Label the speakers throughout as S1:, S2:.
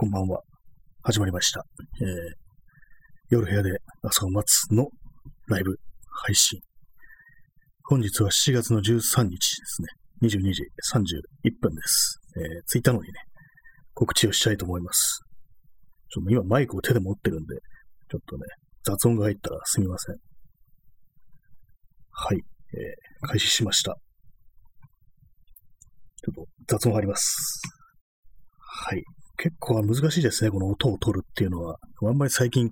S1: こんばんは。始まりました。えー、夜部屋で朝を待つのライブ配信。本日は7月の13日ですね。22時31分です。えー、ツイッターの方にね、告知をしたいと思います。ちょっと今マイクを手で持ってるんで、ちょっとね、雑音が入ったらすみません。はい、えー、開始しました。ちょっと雑音あります。はい。結構難しいですね、この音を取るっていうのは。あんまり最近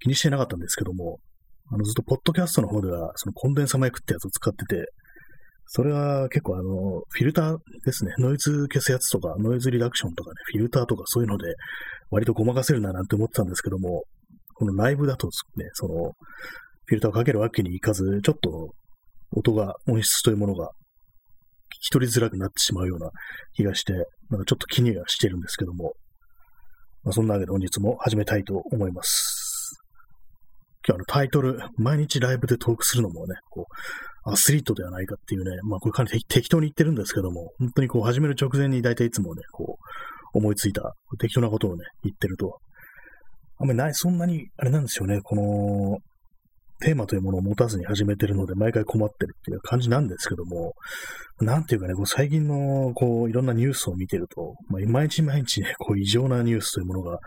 S1: 気にしてなかったんですけども、あのずっとポッドキャストの方では、そのコンデンサマイクってやつを使ってて、それは結構あの、フィルターですね。ノイズ消すやつとか、ノイズリダクションとかね、フィルターとかそういうので、割とごまかせるななんて思ってたんですけども、このライブだとね、その、フィルターをかけるわけにいかず、ちょっと音が、音質というものがき取りづらくなってしまうような気がして、なんかちょっと気にはしてるんですけども、まあ、そんなわけで本日も始めたいと思います。今日あのタイトル、毎日ライブでトークするのもね、こう、アスリートではないかっていうね、まあこれかなり適当に言ってるんですけども、本当にこう始める直前に大体いつもね、こう、思いついた適当なことをね、言ってると、あんまりない、そんなに、あれなんですよね、この、テーマというものを持たずに始めてるので、毎回困ってるっていう感じなんですけども、なんていうかね、こう最近の、こう、いろんなニュースを見てると、まあ、毎日毎日ね、こう、異常なニュースというものが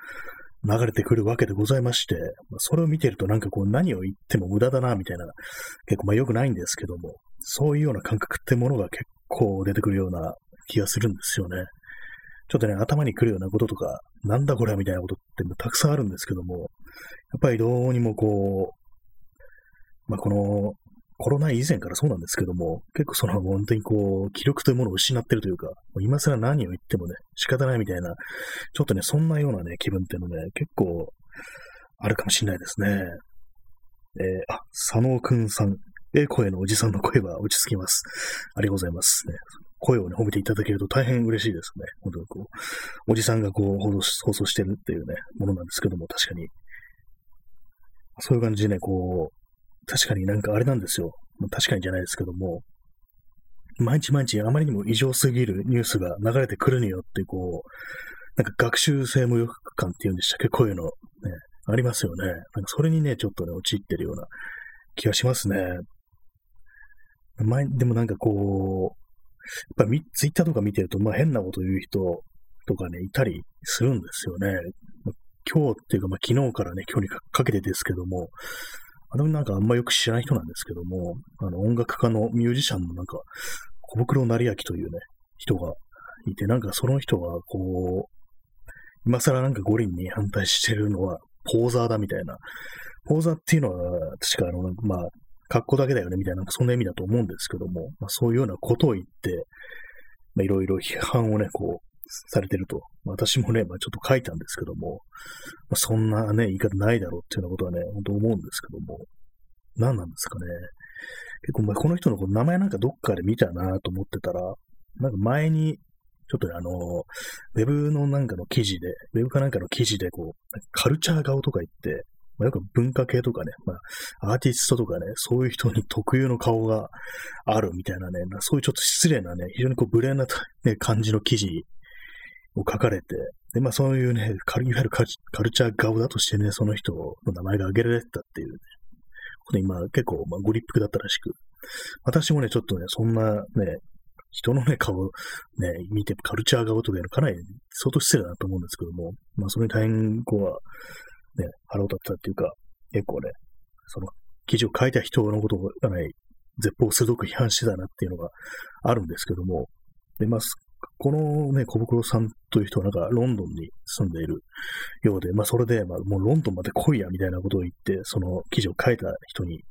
S1: 流れてくるわけでございまして、ま、それを見てるとなんかこう、何を言っても無駄だな、みたいな、結構まあ良くないんですけども、そういうような感覚ってものが結構出てくるような気がするんですよね。ちょっとね、頭に来るようなこととか、なんだこれはみたいなことってたくさんあるんですけども、やっぱりどうにもこう、まあ、このコロナ以前からそうなんですけども、結構その本当にこう、気力というものを失ってるというか、今更何を言ってもね、仕方ないみたいな、ちょっとね、そんなようなね、気分っていうのね、結構あるかもしれないですね。えー、あ、佐野くんさん。ええ声のおじさんの声は落ち着きます。ありがとうございます。ね、声をね、褒めていただけると大変嬉しいですね。本当にこう、おじさんがこう放送、放送してるっていうね、ものなんですけども、確かに。そういう感じでね、こう、確かになんかあれなんですよ。確かにじゃないですけども、毎日毎日あまりにも異常すぎるニュースが流れてくるによって、こう、なんか学習性無力感っていうんでしたっけ？こういうの、ね、ありますよね。なんかそれにね、ちょっとね、陥ってるような気がしますね。前、でもなんかこう、やっぱツイッターとか見てると、まあ変なこと言う人とかね、いたりするんですよね。今日っていうか、まあ昨日からね、今日にかけてですけども、あのなんかあんまよく知らない人なんですけども、あの音楽家のミュージシャンのなんか、小袋成明というね、人がいて、なんかその人がこう、今更なんか五輪に反対してるのはポーザーだみたいな。ポーザーっていうのは、確かあの、まあ、格好だけだよねみたいな、そんな意味だと思うんですけども、まあ、そういうようなことを言って、まあ、いろいろ批判をね、こう、されてると。私もね、まあ、ちょっと書いたんですけども、まあ、そんなね、言い方ないだろうっていうようなことはね、本当思うんですけども、何なんですかね。結構、まあ、この人の名前なんかどっかで見たなと思ってたら、なんか前に、ちょっと、あの、ウェブのなんかの記事で、ウェブかなんかの記事で、こう、カルチャー顔とか言って、まあ、よく文化系とかね、まあ、アーティストとかね、そういう人に特有の顔があるみたいなね、そういうちょっと失礼なね、非常にこう、無礼な、ね、感じの記事を書かれて、で、まあそういうね、いわゆるカルチャー顔だとしてね、その人の名前が挙げられてたっていう、ね、これ今結構、まあ、ご立腹だったらしく、私もね、ちょっとね、そんなね、人のね、顔、ね、見て、カルチャー顔とかいうのかなり相当失礼だなと思うんですけども、まあ、それに大変、こうは、ね、腹を立ったっていうか、結構ね、その記事を書いた人のことをかなり絶望鋭く批判してたなっていうのがあるんですけども、で、まあ、このね、小袋さんという人はなんかロンドンに住んでいるようで、まあそれで、まあもうロンドンまで来いやみたいなことを言って、その記事を書いた人に、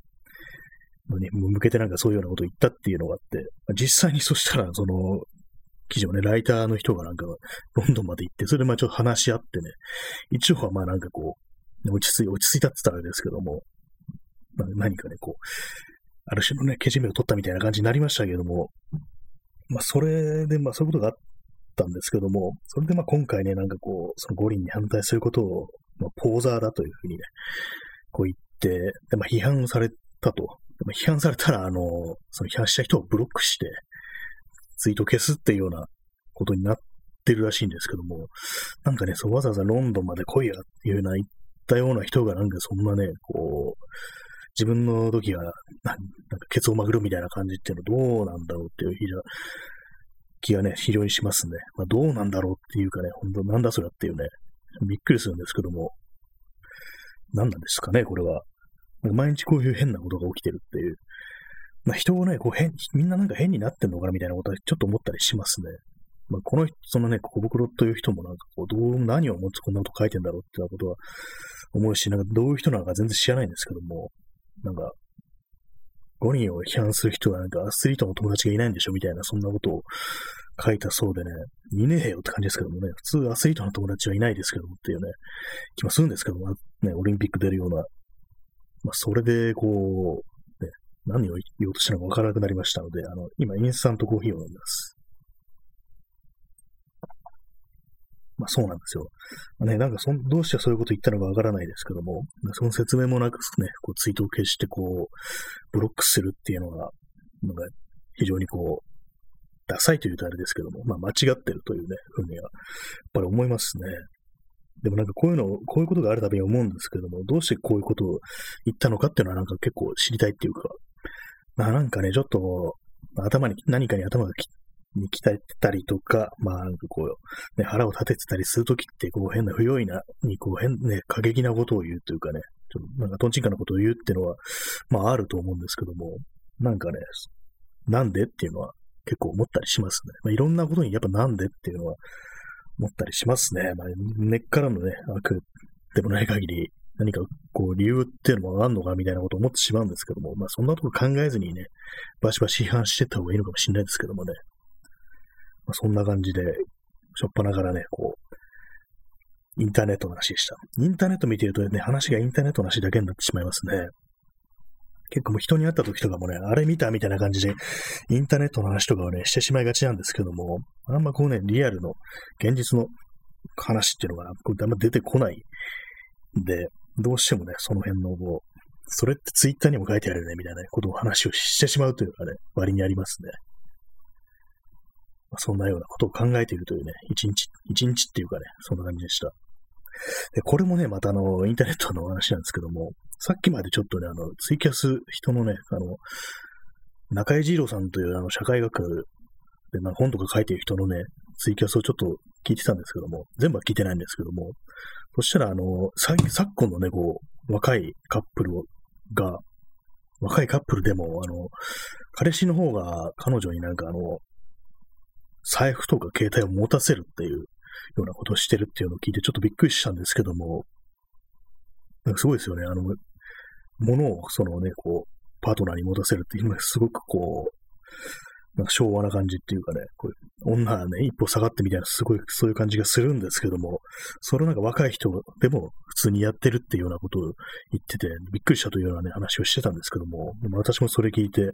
S1: に向けてなんかそういうようなことを言ったっていうのがあって、ま実際にそしたらその記事をね、ライターの人がなんかロンドンまで行って、それでまあちょっと話し合ってね、一応はまあなんかこう、落ち着い落ち着いたって言ったらあれですけども、まあ、何かね、こう、ある種のね、けじめを取ったみたいな感じになりましたけども、まあ、それで、まあ、そういうことがあったんですけども、それで、まあ、今回ね、なんかこう、その五輪に反対することを、まあ、ポーザーだというふうにね、こう言って、で、まあ、批判されたと。でまあ、批判されたら、あの、その批判した人をブロックして、ツイート消すっていうようなことになっってるらしいんですけども、なんかね、そうわざわざロンドンまで来いやっていうような言ったような人がなんかそんなね、こう、自分の時が、なんかケツをまぐるみたいな感じっていうのはどうなんだろうっていう気がね、非常にしますね。まあ、どうなんだろうっていうかね、本当なんだそれっていうね、びっくりするんですけども、何なんですかね、これは。毎日こういう変なことが起きてるっていう。まあ、人をね、こう変、みんななんか変になってんのかなみたいなことはちょっと思ったりしますね。まあ、この人、そのね、小袋という人もなんかこう、どう、何を持つこんなこと書いてんだろうっていうことは思うし、なんかどういう人なのか全然知らないんですけども、なんか、5人を批判する人はなんかアスリートの友達がいないんでしょみたいな、そんなことを書いたそうでね、見ねえよって感じですけどもね、普通アスリートの友達はいないですけどもっていうね、気もするんですけども、ね、オリンピック出るような、まあ、それで、こう、ね、何を言おうとしたのかわからなくなりましたので、あの、今、インスタントコーヒーを飲んでます。まあそうなんですよ。まあ、ね、なんかそんどうしてそういうこと言ったのかわからないですけども、その説明もなくね、こうツイートを消してこう、ブロックするっていうのが、なんか非常にこう、ダサいというとあれですけども、まあ間違ってるというね、ふうには、やっぱり思いますね。でもなんかこういうの、こういうことがあるたびに思うんですけども、どうしてこういうことを言ったのかっていうのはなんか結構知りたいっていうか、まあなんかね、ちょっと、頭に、何かに頭がに鍛えてたりとか、まあ、なんかこう、ね、腹を立ててたりするときって、こう、変な不用意な、に、こう、変、ね、過激なことを言うというかね、ちょっとなんか、トンチンカなことを言うっていうのは、まあ、あると思うんですけども、なんかね、なんでっていうのは結構思ったりしますね。まあ、いろんなことにやっぱなんでっていうのは思ったりしますね。まあ、根っからのね、悪でもない限り、何かこう理由っていうのもあんのかみたいなことを思ってしまうんですけども、まあそんなとこ考えずにね、バシバシ批判してった方がいいのかもしれないですけどもね。まあ、そんな感じで、しょっぱながらね、こう、インターネットの話でした。インターネット見てるとね、話がインターネットの話だけになってしまいますね。結構もう人に会った時とかもね、あれ見たみたいな感じで、インターネットの話とかをね、してしまいがちなんですけども、あんまこうね、リアルの、現実の話っていうのが、こうあんま出てこないで、どうしてもね、その辺のこう、それってツイッターにも書いてあるね、みたいなことを話をしてしまうというかね、割にありますね。そんなようなことを考えているというね、一日、一日っていうかね、そんな感じでした。で、これもね、またあの、インターネットの話なんですけども、さっきまでちょっとね、あの、ツイキャス、人のね、あの、中井二郎さんというあの、社会学で、まあ、本とか書いてる人のね、ツイキャスをちょっと聞いてたんですけども、全部は聞いてないんですけども、そしたら、あの、昨今のね、こう、若いカップルが、若いカップルでも、あの、彼氏の方が彼女になんかあの、財布とか携帯を持たせるっていうようなことをしてるっていうのを聞いてちょっとびっくりしたんですけども、なんかすごいですよね。あの、物をそのね、こう、パートナーに持たせるっていうのがすごくこう、なんか昭和な感じっていうかね、こう女はね、一歩下がってみたいな、すごいそういう感じがするんですけども、それなんか若い人でも普通にやってるっていうようなことを言ってて、びっくりしたというようなね、話をしてたんですけども、でも私もそれ聞いて、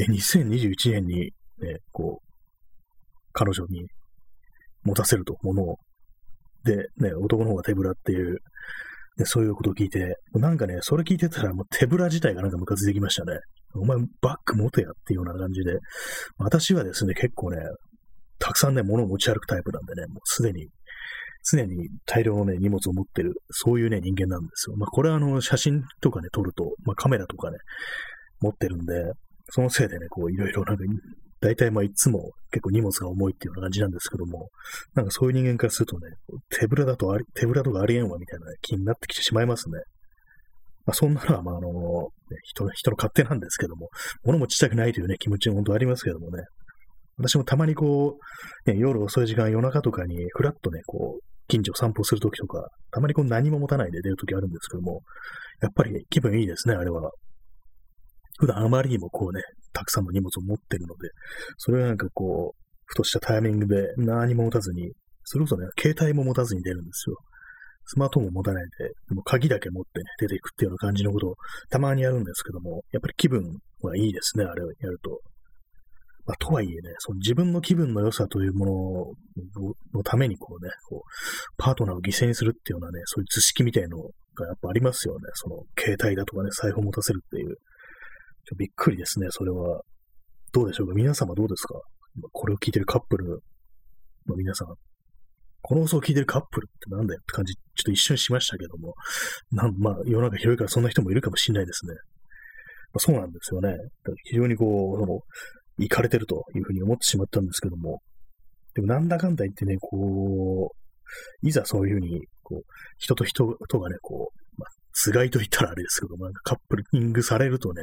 S1: え、2021年にね、こう、彼女に持たせると、ものを。で、ね、男の方が手ぶらっていう、ね、そういうことを聞いて、なんかね、それ聞いてたらもう手ぶら自体がなんかムカついてきましたね。お前バッグ持てやっていうような感じで、私はですね、結構ね、たくさんね、物を持ち歩くタイプなんでね、もうすでに、常に大量のね、荷物を持ってる、そういうね、人間なんですよ。まあ、これはあの、写真とかね、撮ると、まあ、カメラとかね、持ってるんで、そのせいでね、こう、いろいろなんか大体まあいつも結構荷物が重いっていうような感じなんですけども、なんかそういう人間からするとね、手ぶらだとあり、手ぶらとかありえんわみたいな気になってきてしまいますね。まあそんなのはまああの、人の、人の勝手なんですけども、物持ちたくないというね、気持ちも本当ありますけどもね。私もたまにこう、ね、夜遅い時間、夜中とかにふらっとね、こう、近所散歩するときとか、たまにこう何も持たないで出るときあるんですけども、やっぱり気分いいですね、あれは。普段あまりにもこうね、たくさんの荷物を持ってるので、それはなんかこう、ふとしたタイミングで何も持たずに、それこそね、携帯も持たずに出るんですよ。スマートフォンも持たないで、でも鍵だけ持ってね、出ていくっていうような感じのことをたまにやるんですけども、やっぱり気分はいいですね、あれをやると。まあ、とはいえね、その自分の気分の良さというもののためにこうね、こう、パートナーを犠牲にするっていうようなね、そういう図式みたいのがやっぱありますよね。その携帯だとかね、財布を持たせるっていう。びっくりですね、それは。どうでしょうか？皆様どうですか？これを聞いてるカップル、まあ、皆さん、この放送を聞いてるカップルってなんだよって感じ、ちょっと一瞬しましたけども、なんまあ、世の中広いからそんな人もいるかもしれないですね。まあ、そうなんですよね。非常にこう、その、行かれてるというふうに思ってしまったんですけども、でもなんだかんだ言ってね、こう、いざそういうふうに、こう、人と人とがね、こう、つがいと言ったらあれですけども、なんかカップリングされるとね、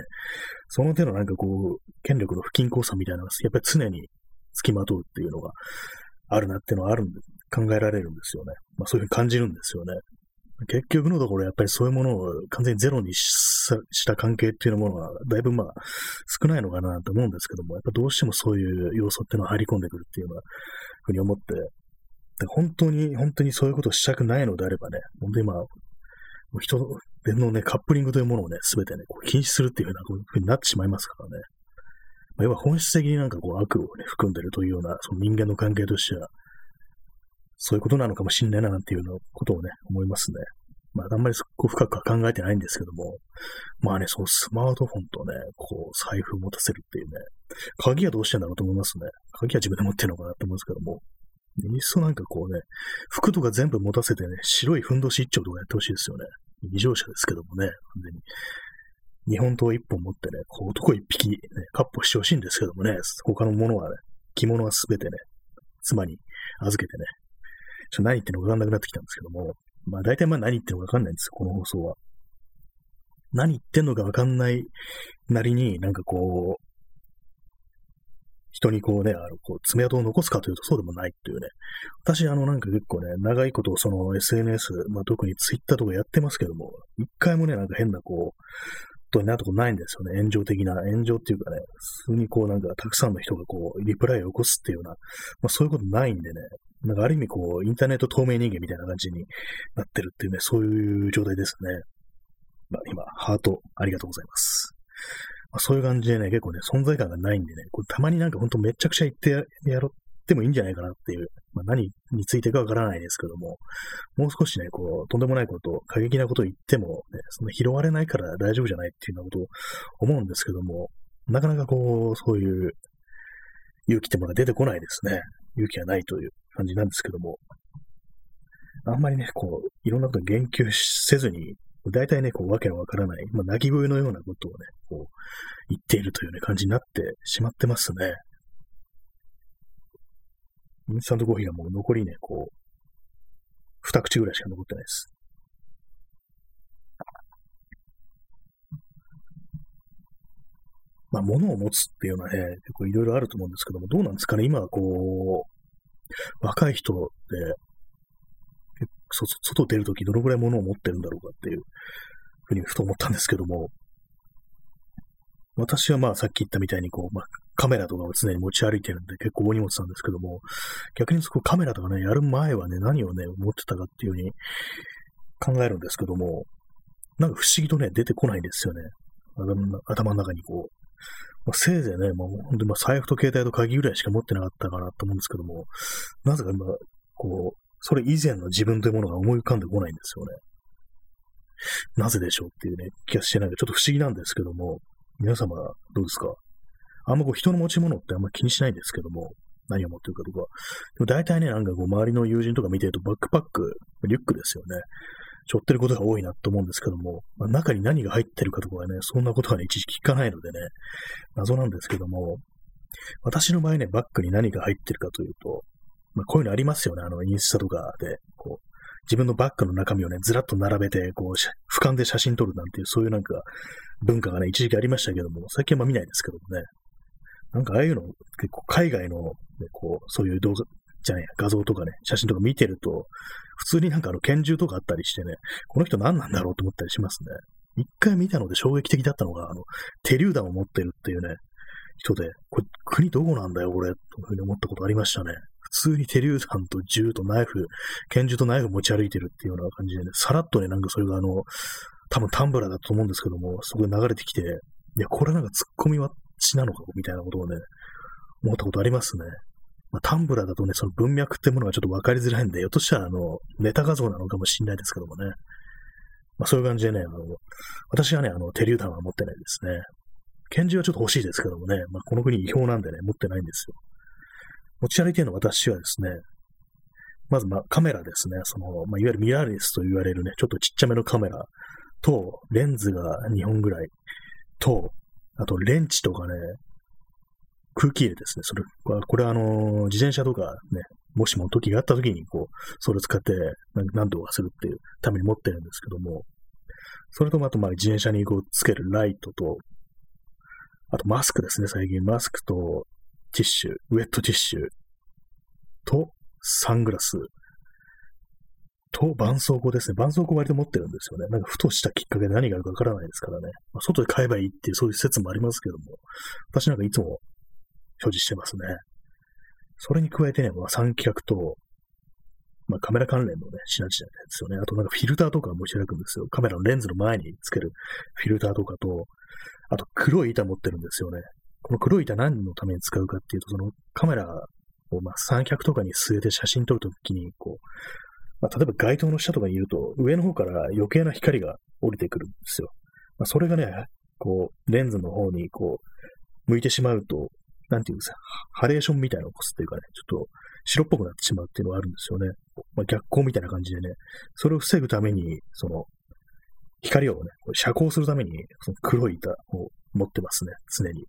S1: その手のなんかこう、権力の不均衡さみたいなのが、やっぱり常に付きまとうっていうのがあるなっていうのはあるんで、考えられるんですよね。まあそういうふうに感じるんですよね。結局のところやっぱりそういうものを完全にゼロにした関係っていうものはだいぶまあ少ないのかなと思うんですけども、やっぱどうしてもそういう要素っていうのは入り込んでくるっていうようなふうに思って、本当に、本当にそういうことをしたくないのであればね、本当にまあ、人のね、カップリングというものをね、すべてね、こう禁止するっていうふうになってしまいますからね。まあ、要は本質的になんかこう悪をね、含んでるというような、その人間の関係としては、そういうことなのかもしんないななんていうのことをね、思いますね。まあ、あんまりこ深くは考えてないんですけども、まあね、そのスマートフォンとね、こう、財布を持たせるっていうね、鍵はどうしてんだろうと思いますね。鍵は自分で持ってるのかなと思うんですけども、いっそなんかこうね、服とか全部持たせてね、白いふんどし一丁とかやってほしいですよね。異常者ですけどもね、完全に。日本刀一本持ってね、こう男一匹、ね、カッポしてほしいんですけどもね、他のものはね、着物はすべてね、妻に預けてね、ちょっと何言ってんのかわかんなくなってきたんですけども、まあ大体まあ何言ってんのかわかんないんですよ、この放送は。何言ってんのかわかんないなりに、なんかこう、人にこうね、あの、こう、爪痕を残すかというとそうでもないっていうね。私、あの、なんか結構ね、長いことその SNS、まあ特に Twitter とかやってますけども、一回もね、なんか変なこう、とになったこないんですよね。炎上的な、炎上っていうかね、普通にこうなんかたくさんの人がこう、リプライを起こすっていうような、まあそういうことないんでね、なんかある意味こう、インターネット透明人間みたいな感じになってるっていうね、そういう状態ですね。まあ今、ハートありがとうございます。ま、そういう感じでね、結構ね、存在感がないんでね、これたまになんかほんとめちゃくちゃ言ってやろってもいいんじゃないかなっていう、まあ、何についてかわからないですけども、もう少しね、こう、とんでもないこと、過激なことを言っても、ね、その拾われないから大丈夫じゃないっていうようなことを思うんですけども、なかなかこう、そういう勇気ってものが出てこないですね。勇気がないという感じなんですけども、あんまりね、こう、いろんなこと言及せずに、大体ね、こう、わけのわからない、まあ、泣き声のようなことをね、こう、言っているというね、感じになってしまってますね。インスタントコーヒーがもう残りね、こう、二口ぐらいしか残ってないです。まあ、物を持つっていうのはね、結構いろいろあると思うんですけども、どうなんですかね、今はこう、若い人で、外出るときどのぐらい物を持ってるんだろうかっていうふうにふと思ったんですけども、私はまあさっき言ったみたいにこう、まあ、カメラとかを常に持ち歩いてるんで結構大荷物なんですけども、逆にそこカメラとかね、やる前はね、何をね、持ってたかっていうふうに考えるんですけども、なんか不思議とね、出てこないんですよね。頭の中にこう。まあ、せいぜいね、もう本当にま財布と携帯と鍵ぐらいしか持ってなかったかなと思うんですけども、なぜか今、こう、それ以前の自分というものが思い浮かんでこないんですよね。なぜでしょうっていうね、気がしてないで、ちょっと不思議なんですけども、皆様どうですか？あんまこう人の持ち物ってあんま気にしないんですけども、何を持ってるかとか。でも大体ね、なんかこう周りの友人とか見てるとバックパック、リュックですよね。背負ってることが多いなと思うんですけども、まあ、中に何が入ってるかとかはね、そんなことはね、一時聞かないのでね、謎なんですけども、私の場合ね、バッグに何が入ってるかというと、まあ、こういうのありますよね。あの、インスタとかで、こう、自分のバッグの中身をね、ずらっと並べて、こう、俯瞰で写真撮るなんていう、そういうなんか、文化がね、一時期ありましたけども、最近はま見ないですけどもね。なんかああいうの、結構海外の、ね、こう、そういう動画、じゃない、画像とかね、写真とか見てると、普通になんかあの拳銃とかあったりしてね、この人何なんだろうと思ったりしますね。一回見たので衝撃的だったのが、あの、手榴弾を持ってるっていうね、人で、これ国どこなんだよ、俺、というふうに思ったことありましたね。普通に手榴弾と銃とナイフ、拳銃とナイフ持ち歩いてるっていうような感じでね、さらっとね、なんかそれがあの、多分タンブラーだと思うんですけども、そこに流れてきて、いや、これなんか突っ込みは血なのかみたいなことをね、思ったことありますね。まあ、タンブラーだとね、その文脈ってものがちょっと分かりづらいんで、ひょっとしたらあの、ネタ画像なのかもしれないですけどもね。まあそういう感じでね、あの、私はね、あの、手榴弾は持ってないですね。拳銃はちょっと欲しいですけどもね、まあこの国違法なんでね、持ってないんですよ。持ち歩いているのは私はですね、まず、まあ、カメラですね。その、まあ、いわゆるミラーレスと言われるね、ちょっとちっちゃめのカメラと、レンズが2本ぐらいと、あと、レンチとかね、空気入れですね。それは、これはあの、自転車とかね、もしも時があった時に、こう、それを使って何度かするっていうために持ってるんですけども、それとあと、まあ、自転車にこう、つけるライトと、あと、マスクですね、最近。マスクと、ティッシュ、ウェットティッシュと、サングラスと、絆創膏ですね。絆創膏割と持ってるんですよね。なんかふとしたきっかけで何があるかわからないですからね。まあ、外で買えばいいっていうそういう説もありますけども、私なんかいつも所持してますね。それに加えてね、まあ、三脚と、まあ、カメラ関連のね、品々ですよね。あとなんかフィルターとか持ち歩くんですよ。カメラのレンズの前につけるフィルターとかと、あと黒い板持ってるんですよね。この黒い板何のために使うかっていうと、そのカメラをまあ三脚とかに据えて写真撮るときに、こう、まあ、例えば街灯の下とかにいると、上の方から余計な光が降りてくるんですよ。まあ、それがね、こう、レンズの方にこう、向いてしまうと、なんていうんですか、ハレーションみたいなのを起こすっていうかね、ちょっと白っぽくなってしまうっていうのがあるんですよね。まあ、逆光みたいな感じでね、それを防ぐために、その、光をね、遮光するために、その黒い板を持ってますね、常に。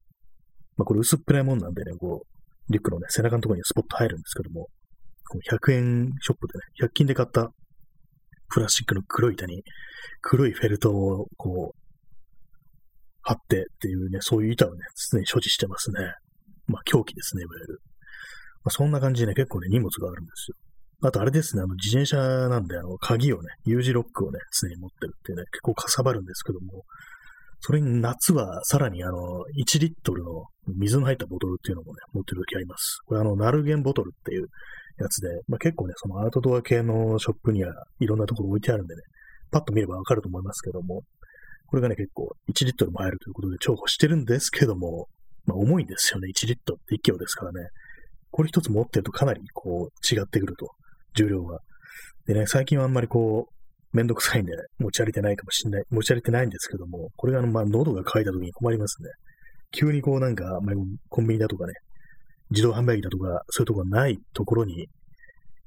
S1: まあ、これ薄っぺらいもんなんでね、こう、リュックのね、背中のところにスポット入るんですけども、100円ショップでね、100均で買ったプラスチックの黒い板に黒いフェルトをこう、貼ってっていうね、そういう板をね、常に所持してますね。まあ、凶器ですね、いわゆる。まあ、そんな感じでね、結構ね、荷物があるんですよ。あとあれですね、あの、自転車なんで、あの、鍵をね、U 字ロックをね、常に持ってるっていうね、結構かさばるんですけども、それに夏はさらにあの、1リットルの水の入ったボトルっていうのもね、持ってる時あります。これあの、ナルゲンボトルっていうやつで、まあ、結構ね、そのアウトドア系のショップにはいろんなところ置いてあるんでね、パッと見ればわかると思いますけども、これがね、結構1リットルも入るということで重宝してるんですけども、まあ、重いんですよね。1リットルって1キロですからね。これ一つ持ってるとかなりこう違ってくると、重量が。でね、最近はあんまりこう、めんどくさいんで、ね、持ち歩いてないかもしんない、持ち歩いてないんですけども、これがあの、まあ、喉が渇いた時に困りますね。急にこうなんか、まあ、コンビニだとかね、自動販売機だとか、そういうとこがないところに、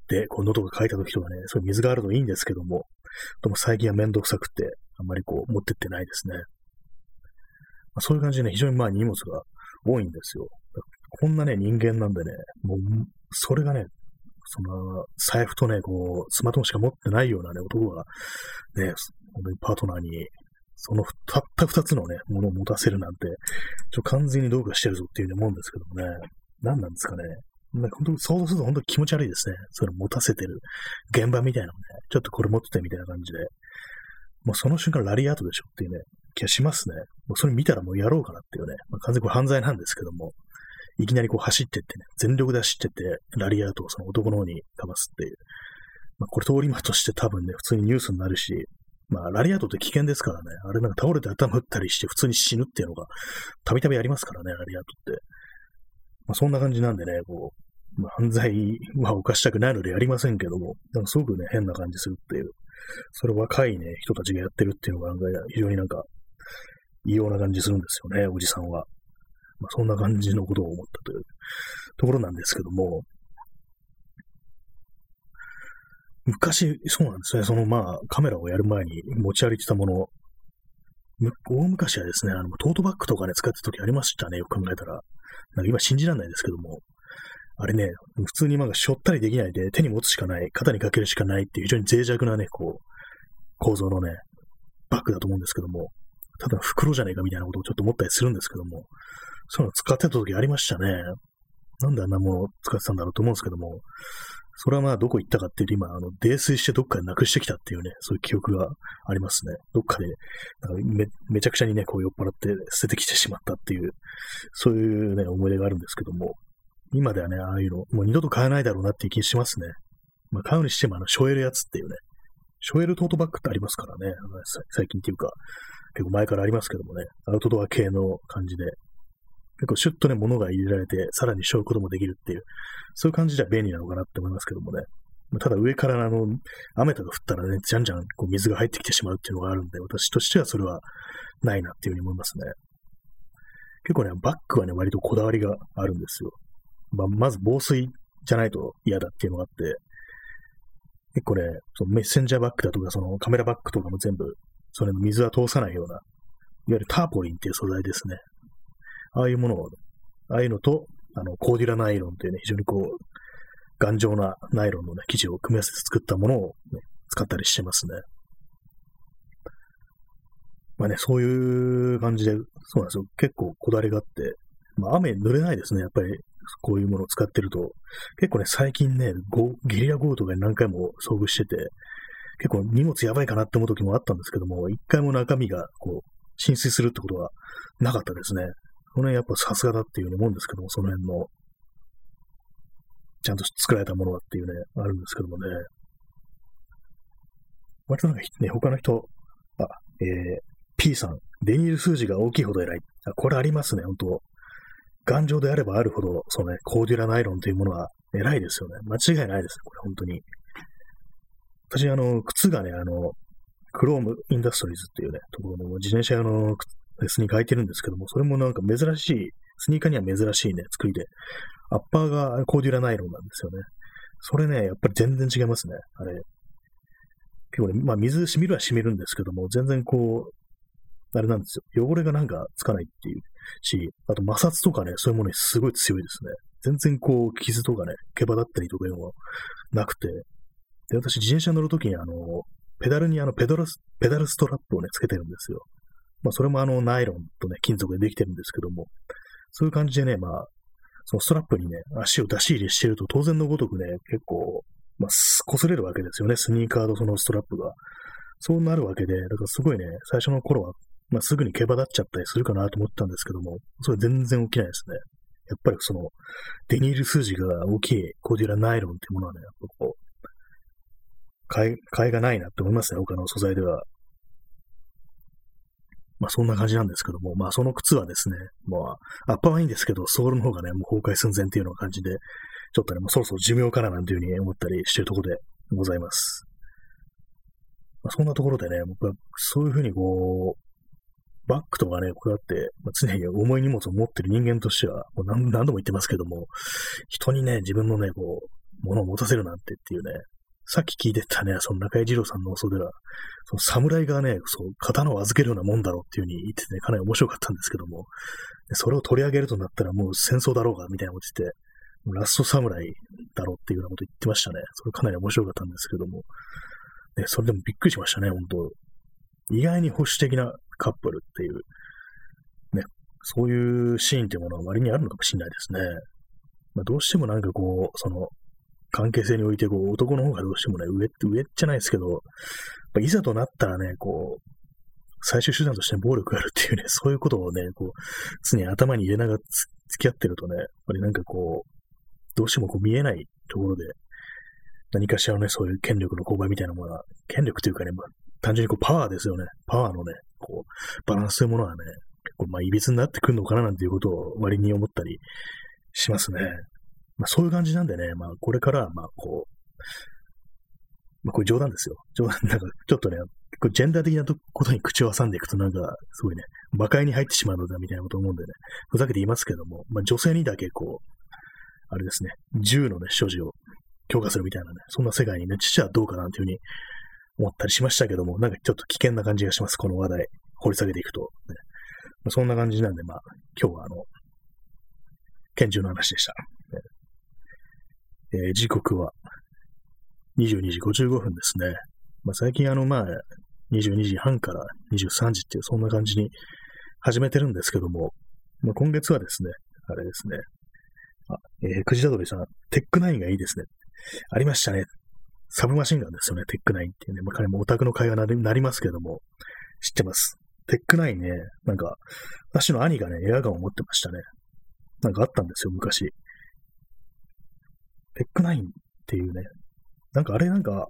S1: で、こう喉が渇いた時とかね、そういう水があるといいんですけども、でも最近はめんどくさくて、あんまりこう持ってってないですね。まあ、そういう感じでね、非常にまあ荷物が多いんですよ。こんなね、人間なんでね、もう、それがね、その、財布とね、こう、スマートフォンしか持ってないようなね、男が、ね、本当にパートナーに、そのたった二つのね、ものを持たせるなんて、ちょ完全にどうかしてるぞっていうね、もんですけどもね、何なんですかね。なんか本当想像すると本当に気持ち悪いですね。それ持たせてる現場みたいなのね、ちょっとこれ持っててみたいな感じで。もうその瞬間ラリアートでしょっていうね、気がしますね。もうそれ見たらもうやろうかなっていうね。まあ、完全にこれ犯罪なんですけども、いきなりこう走ってってね、全力で走ってって、ラリアートをその男の方にかますっていう。まあ、これ通り魔として多分ね、普通にニュースになるし、まあ、ラリアートって危険ですからね。あれなんか倒れて頭打ったりして普通に死ぬっていうのが、たびたびありますからね、ラリアートって。まあ、そんな感じなんでね、こう、まあ、犯罪は犯したくないのでやりませんけども、なんかすごくね、変な感じするっていう。それ若いね、人たちがやってるっていうのが、非常になんか、異様な感じするんですよね、おじさんは。まあ、そんな感じのことを思ったというところなんですけども、昔、そうなんですね、そのまあ、カメラをやる前に持ち歩いてたもの、大昔はですね、あの、トートバッグとかね、使ってた時ありましたね、よく考えたら。なんか今信じられないですけども、あれね、普通になんかしょったりできないで手に持つしかない、肩にかけるしかないっていう非常に脆弱なね、こう、構造のね、バッグだと思うんですけども、ただ袋じゃねえかみたいなことをちょっと思ったりするんですけども、そういうの使ってた時ありましたね。なんであんなものを使ってたんだろうと思うんですけども、それはまあどこ行ったかっていうと今、あの、泥酔してどっかでなくしてきたっていうね、そういう記憶がありますね。どっかで、め、めちゃくちゃにね、こう酔っ払って捨ててきてしまったっていう、そういうね、思い出があるんですけども、今ではね、ああいうの、もう二度と買えないだろうなっていう気しますね。まあ、買うにしても、あの、ショエルやつっていうね、ショエルトートバッグってありますからね、最近っていうか、結構前からありますけどもね、アウトドア系の感じで、結構シュッとね、物が入れられて、さらに背負うこともできるっていう、そういう感じでは便利なのかなって思いますけどもね。ただ上からあの、雨とか降ったらね、じゃんじゃんこう水が入ってきてしまうっていうのがあるんで、私としてはそれはないなっていうふうに思いますね。結構ね、バッグはね、割とこだわりがあるんですよ。まあ、まず防水じゃないと嫌だっていうのがあって、結構ね、そのメッセンジャーバッグだとか、そのカメラバッグとかも全部、それの水は通さないような、いわゆるターポリンっていう素材ですね。ああいうものを、ああいうのと、あの、コーデュラナイロンっていうね、非常にこう、頑丈なナイロンのね、生地を組み合わせて作ったものを、ね、使ったりしてますね。まあね、そういう感じで、そうなんですよ。結構こだわりがあって、まあ雨濡れないですね、やっぱり。こういうものを使ってると。結構ね、最近ね、ゲリラ豪雨とかに何回も遭遇してて、結構荷物やばいかなって思う時もあったんですけども、一回も中身がこう、浸水するってことはなかったですね。この辺やっぱさすがだっていうふうに思うんですけども、その辺の、ちゃんと作られたものだっていうね、あるんですけどもね。割となんかね、他の人、あ、えー、P さん、デニール数字が大きいほど偉い。あこれありますね、本当頑丈であればあるほど、そうね、コーデュラナイロンというものは偉いですよね。間違いないですこれ本当に。私、あの、靴がね、あの、クロームインダストリーズっていうね、ところの自転車用のスニーカー履いてるんですけども、それもなんか珍しい、スニーカーには珍しいね、作りで、アッパーがコーデュラナイロンなんですよね。それね、やっぱり全然違いますね。あれ。結構ね、まあ水染みるは染みるんですけども、全然こう、あれなんですよ。汚れがなんかつかないっていうし、あと摩擦とかね、そういうものにすごい強いですね。全然こう、傷とかね、毛羽だったりとかいうのはなくて、で、私自転車乗るときにあの、ペダルにあの、ペダル、ペダルストラップをね、つけてるんですよ。まあ、それもあの、ナイロンとね、金属でできてるんですけども、そういう感じでね、まあ、そのストラップにね、足を出し入れしてると当然のごとくね、結構、まあ、擦れるわけですよね、スニーカーとそのストラップが。そうなるわけで、だからすごいね、最初の頃は、まあ、すぐに毛羽立っちゃったりするかなと思ったんですけども、それ全然起きないですね。やっぱりその、デニール数字が大きいコーデュラナイロンっていうものはね、やっぱこう、買い、買いがないなって思いますね、他の素材では。まあそんな感じなんですけども、まあその靴はですね、まあアッパーはいいんですけど、ソールの方がね、もう崩壊寸前っていうような感じで、ちょっとね、もうそろそろ寿命かななんていうふうに思ったりしてるところでございます。まあ、そんなところでね、僕はそういうふうにこう、バッグとかね、こうやって、まあ、常に重い荷物を持ってる人間としては、もう何何度も言ってますけども、人にね、自分のね、こう、物を持たせるなんてっていうね、さっき聞いてたね、その中井二郎さんの放送では、その侍がね、そう、刀を預けるようなもんだろうっていう風に言っててね、かなり面白かったんですけども、それを取り上げるとなったらもう戦争だろうが、みたいなこと言って、ラスト侍だろうっていうようなこと言ってましたね。それかなり面白かったんですけども、ね、それでもびっくりしましたね、本当意外に保守的なカップルっていう、ね、そういうシーンっていうものは割にあるのかもしれないですね。まあ、どうしてもなんかこう、その、関係性において、こう、男の方がどうしてもね、上って上じゃないですけど、いざとなったらね、こう、最終手段として暴力があるっていうね、そういうことをね、こう、常に頭に入れながら付き合ってるとね、やっぱりなんかこう、どうしてもこう見えないところで、何かしらのね、そういう権力の勾配みたいなものは、権力というかね、まあ、単純にこうパワーですよね。パワーのね、こう、バランスというものはね、結構まあ、いびつになってくるのかななんていうことを割に思ったりしますね。まあ、そういう感じなんでね、まあ、これから、まあ、こう、まあ、これ冗談ですよ。冗談、なんか、ちょっとね、結構ジェンダー的なことに口を挟んでいくと、なんか、すごいね、魔界に入ってしまうのだ、みたいなこと思うんでね、ふざけて言いますけども、まあ、女性にだけ、こう、あれですね、銃のね、所持を強化するみたいなね、そんな世界にね、父はどうかなっていうふうに思ったりしましたけども、なんかちょっと危険な感じがします、この話題。掘り下げていくと、ね。まあ、そんな感じなんで、まあ、今日はあの、拳銃の話でした。えー、時刻は22時55分ですね。まあ、最近あの、まあ、22時半から23時っていう、そんな感じに始めてるんですけども、まあ、今月はですね、あれですね、あ、えー、くじだどりさん、テックナインがいいですね。ありましたね。サブマシンガンですよね、テックナインっていうね。まあ、彼もオタクの会話になりますけども、知ってます。テックナインね、なんか、私の兄がね、エアガンを持ってましたね。なんかあったんですよ、昔。テックナインっていうね、なんかあれなんか、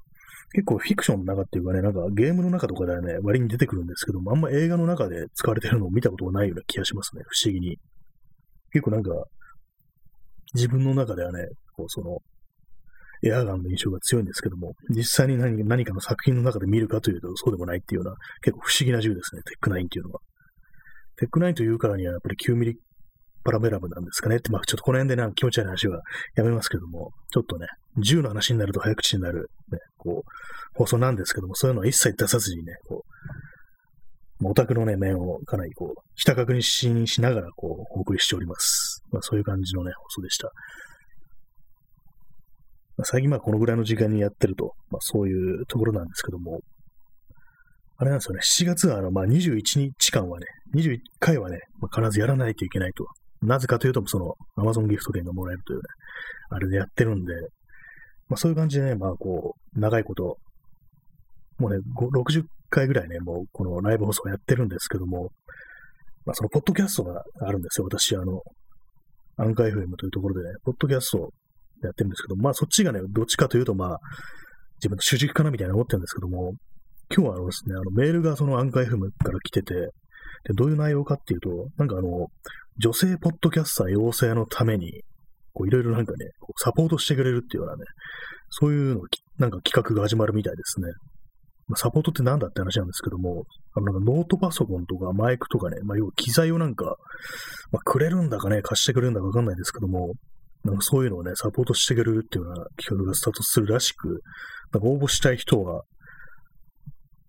S1: 結構フィクションの中っていうかね、なんかゲームの中とかではね、割に出てくるんですけども、あんま映画の中で使われてるのを見たことがないような気がしますね、不思議に。結構なんか、自分の中ではね、こうその、エアガンの印象が強いんですけども、実際に何何かの作品の中で見るかというと、そうでもないっていうような、結構不思議な銃ですね、テックナインっていうのは。テックナインというからには、やっぱり9ミリパラベラムなんですかねって、まあちょっとこの辺でなんか気持ち悪い話はやめますけども、ちょっとね、銃の話になると早口になる、ね、こう、放送なんですけども、そういうのは一切出さずにね、こう、オタクのね、面をかなりこう、ひた確認しながら、こう、お送りしております。まあそういう感じのね、放送でした。まあ、最近まあこのぐらいの時間にやってると、まあそういうところなんですけども、あれなんですよね、7月はあの、まあ21日間はね、21回はね、まあ、必ずやらないといけないと。なぜかというと、その、Amazon ギフト券がもらえるというね、あれでやってるんで、まあそういう感じでね、まあこう、長いこと、もうね、60回ぐらいね、もうこのライブ放送やってるんですけども、まあそのポッドキャストがあるんですよ。私、あの、アンカー FM というところでね、ポッドキャストをやってるんですけど、まあそっちがね、どっちかというと、まあ、自分の主軸かなみたいな思ってるんですけども、今日はあのですね、あのメールがそのアンカー FM から来てて、で、どういう内容かっていうと、なんかあの、女性ポッドキャスター養成のために、こういろいろなんかね、サポートしてくれるっていうようなね、そういうの、なんか企画が始まるみたいですね。まあ、サポートって何だって話なんですけども、あのなんかノートパソコンとかマイクとかね、まあ、要は機材をなんか、まあ、くれるんだかね、貸してくれるんだかわかんないですけども、なんかそういうのをね、サポートしてくれるっていうような企画がスタートするらしく、なんか応募したい人は、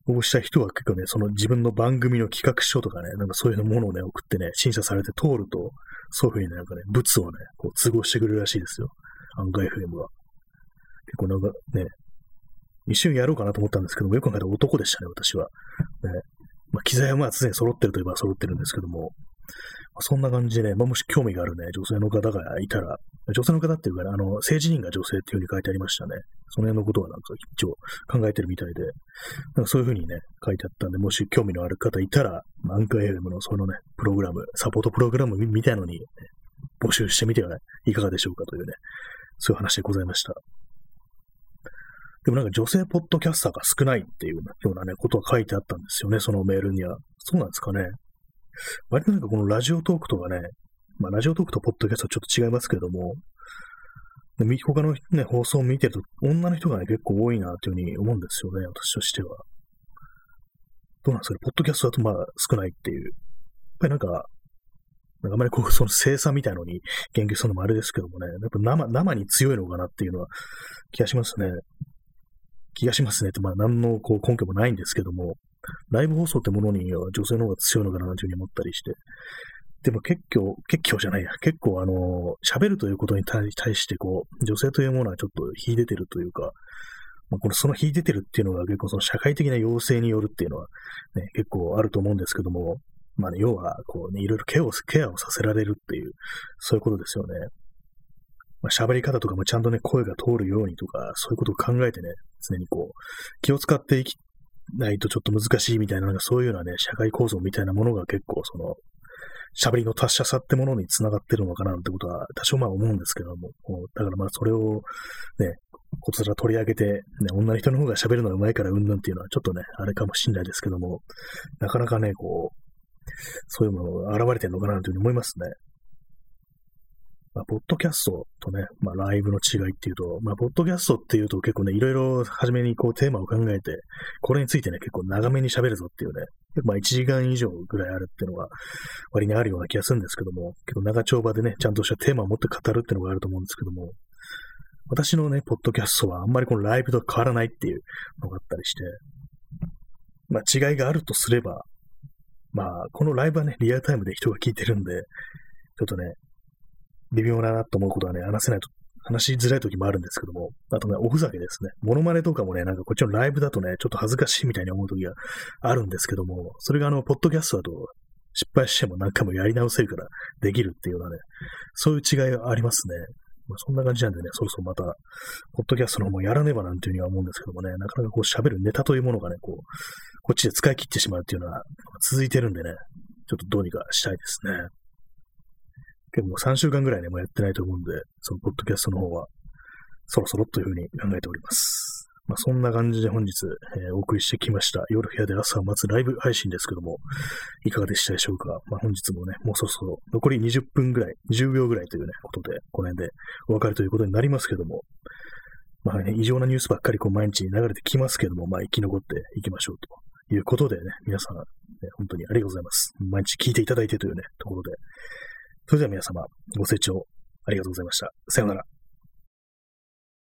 S1: 応募した人は結構ね、その自分の番組の企画書とかね、なんかそういうものをね、送ってね、審査されて通ると、そういうふうに、なんかね、物をね、こう都合してくれるらしいですよ。案外 FM は。結構なんかね、一瞬やろうかなと思ったんですけども、よく考えたら男でしたね、私は。ね、まあ、機材はまあ常に揃ってるといえば揃ってるんですけども、そんな感じでね、まあ、もし興味があるね、女性の方がいたら、女性の方っていうかね、あの、政治人が女性っていうふうに書いてありましたね。その辺のことはなんか一応考えてるみたいで、なんかそういうふうにね、書いてあったんで、もし興味のある方いたら、アンカー FM のそのね、プログラム、サポートプログラムみたいのに、ね、募集してみては、ね、いかがでしょうかというね、そういう話でございました。でもなんか女性ポッドキャスターが少ないっていうようなね、ことが書いてあったんですよね、そのメールには。そうなんですかね。割となんかこのラジオトークとかね、まあラジオトークとポッドキャストはちょっと違いますけども、他のね、放送を見てると、女の人がね、結構多いなというふうに思うんですよね、私としては。どうなんですかね、ポッドキャストだとまあ少ないっていう。やっぱりなんか、なんかあまりこう、その生産みたいのに言及するのもあれですけどもね、やっぱ生、生に強いのかなっていうのは気がしますね。気がしますねって、まあ何のこう根拠もないんですけども、ライブ放送ってものには女性の方が強いのかなというふうに思ったりして、でも結構、結構じゃないや、結構あの、喋るということに対して、こう、女性というものはちょっと秀でてるというか、まあ、このその秀でてるっていうのが結構その社会的な要請によるっていうのは、ね、結構あると思うんですけども、まあね、要は、こうね、いろいろケアを、ケアをさせられるっていう、そういうことですよね。まあ、喋り方とかもちゃんとね、声が通るようにとか、そういうことを考えてね、常にこう、気を使っていきないとちょっと難しいみたいな、なんかそういうようなね、社会構造みたいなものが結構その、喋りの達者さってものにつながってるのかなってことは多少まあ思うんですけども、だからまあそれをね、こちら取り上げて、ね、女の人の方が喋るのが上手いからうんぬんっていうのはちょっとね、あれかもしんないですけども、なかなかね、こう、そういうものが現れてるのかなというふうに思いますね。まあ、ポッドキャストとね、まあ、ライブの違いっていうと、まあ、ポッドキャストっていうと結構ね、いろいろ初めにこうテーマを考えて、これについてね、結構長めに喋るぞっていうね、まあ、1時間以上ぐらいあるっていうのが割にあるような気がするんですけども、けど長丁場でね、ちゃんとしたテーマを持って語るっていうのがあると思うんですけども、私のね、ポッドキャストはあんまりこのライブと変わらないっていうのがあったりして、まあ、違いがあるとすれば、まあ、このライブはね、リアルタイムで人が聞いてるんで、ちょっとね、微妙だなと思うことはね、話せないと、話しづらい時もあるんですけども、あとね、おふざけですね。モノマネとかもね、なんかこっちのライブだとね、ちょっと恥ずかしいみたいに思う時があるんですけども、それがあの、ポッドキャストだと失敗しても何回もやり直せるからできるっていうようなね、そういう違いがありますね。まあ、そんな感じなんでね、そろそろまた、ポッドキャストの方もやらねばなんていうふうには思うんですけどもね、なかなかこう喋るネタというものがね、こう、こっちで使い切ってしまうっていうのは続いてるんでね、ちょっとどうにかしたいですね。結構3週間ぐらいね、もうやってないと思うんで、そのポッドキャストの方は、そろそろというふうに考えております。まあ、そんな感じで本日、えー、お送りしてきました。夜部屋で朝を待つライブ配信ですけども、いかがでしたでしょうか？まあ、本日もね、もうそろそろ残り20分ぐらい、20秒ぐらいというね、ことで、この辺でお別れということになりますけども、まあね、異常なニュースばっかりこう毎日流れてきますけども、まあ生き残っていきましょうということでね、皆さん、ね、本当にありがとうございます。毎日聞いていただいてというね、ところで、それでは皆様、ご清聴ありがとうございました。さようなら。